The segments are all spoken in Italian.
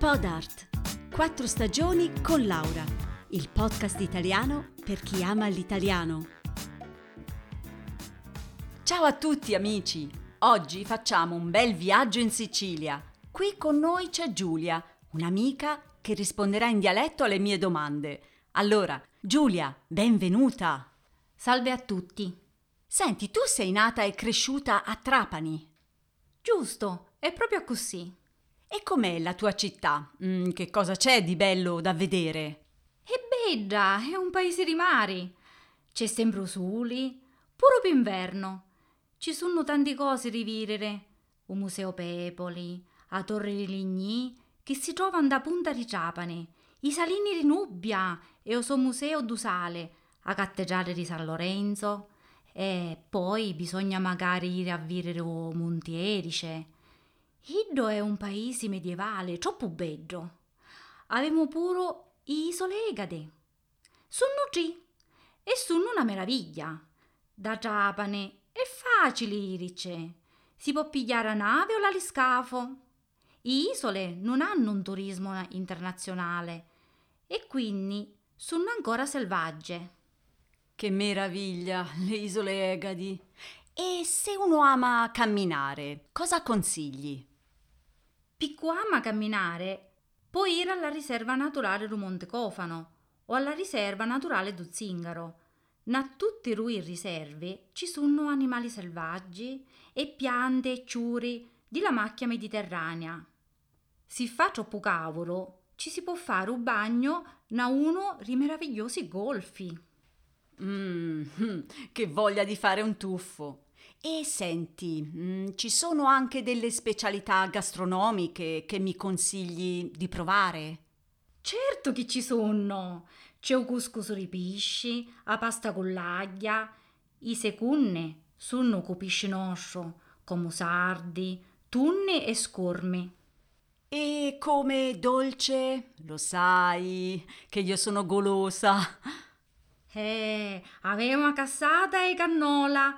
Podart. Quattro stagioni con Laura. Il podcast italiano per chi ama l'italiano. Ciao a tutti amici! Oggi facciamo un bel viaggio in Sicilia. Qui con noi c'è Giulia, un'amica che risponderà in dialetto alle mie domande. Allora, Giulia, benvenuta! Salve a tutti! Senti, tu sei nata e cresciuta a Trapani. Giusto, è proprio così. E com'è la tua città? Mm, che cosa c'è di bello da vedere? È bella, è un paese di mari. C'è sempre soli, pure per inverno. Ci sono tante cose da vedere. Un museo Pepoli, a Torre di Ligny, che si trovano da Punta di Trapani, i Salini di Nubbia e il suo museo d'Usale, a Cattedrale di San Lorenzo. E poi bisogna magari ir a vedere o Monti Erice. Iddo è un paese medievale, troppo bello. Avevamo pure isole Egade. Sono tre e sono una meraviglia. Da Trapane è facile irice. Si può pigliare a nave o l'aliscafo. I isole non hanno un turismo internazionale e quindi sono ancora selvagge. Che meraviglia, le isole Egadi. E se uno ama camminare, cosa consigli? Picco ama camminare, può ir alla riserva naturale do Monte Cofano o alla riserva naturale do Zingaro. Na tutte i riserve ci sono animali selvaggi e piante e ciuri di la macchia mediterranea. Si fa troppo cavolo, ci si può fare un bagno na uno dei meravigliosi golfi. Mmm, che voglia di fare un tuffo. E senti, mm, ci sono anche delle specialità gastronomiche che mi consigli di provare? Certo che ci sono! C'è il couscous di pesce, la pasta con l'aglia, i secunne sono con pesce nostro, come sardi, tunne e scorme. E come dolce? Lo sai che io sono golosa. Eh, avevamo una cassata e cannola.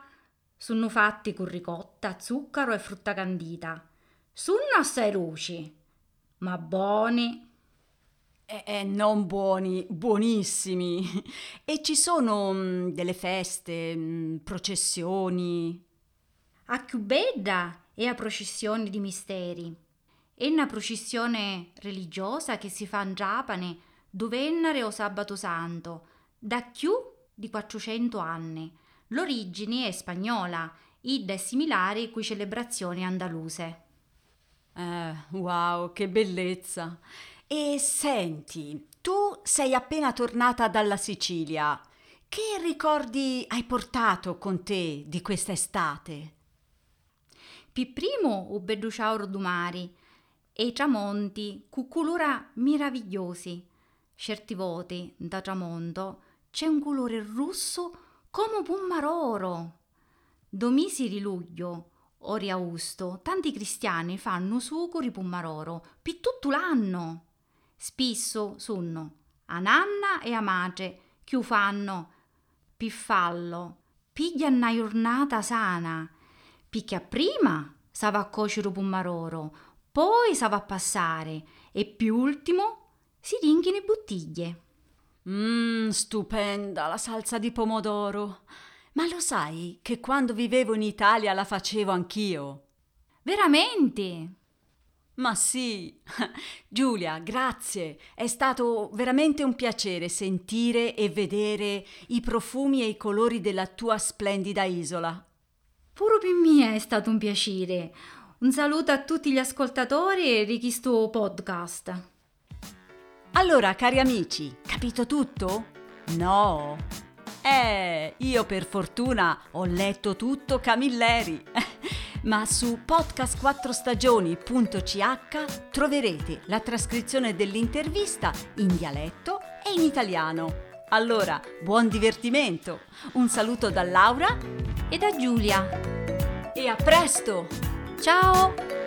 Sono fatti con ricotta, zucchero e frutta candita. Sono assai ruci, ma buoni. Eh, eh, non buoni, buonissimi. E ci sono mm, delle feste, mm, processioni. A bella è la processione di misteri. È una processione religiosa che si fa in Giappone dovennare o sabato santo da più di 400 anni. L'origine è spagnola ed è similare con celebrazioni andaluse. Eh, wow, che bellezza! E senti, tu sei appena tornata dalla Sicilia. Che ricordi hai portato con te di questa estate? Pi primo o bedduciauro du mari e i tramonti cu colora meravigliosi. Certi voti da tramonto c'è un colore rosso come un pommaroro. Domisi di luglio o di augusto, tanti cristiani fanno succo di pommaroro per tutto l'anno. Spesso sono a nanna e a madre che fanno per fallo, piglia una giornata sana, picchia prima sa va a cuocere il pommaroro, poi sa va a passare e più ultimo si ringhino bottiglie. Mmm, stupenda la salsa di pomodoro. Ma lo sai che quando vivevo in Italia la facevo anch'io? Veramente? Ma sì. Giulia, grazie. È stato veramente un piacere sentire e vedere i profumi e i colori della tua splendida isola. Pure per me è stato un piacere. Un saluto a tutti gli ascoltatori e di questo podcast. Allora, cari amici, capito tutto? No. Eh, io per fortuna ho letto tutto Camilleri. Ma su podcast4stagioni.ch troverete la trascrizione dell'intervista in dialetto e in italiano. Allora, buon divertimento. Un saluto da Laura e da Giulia. E a presto! Ciao!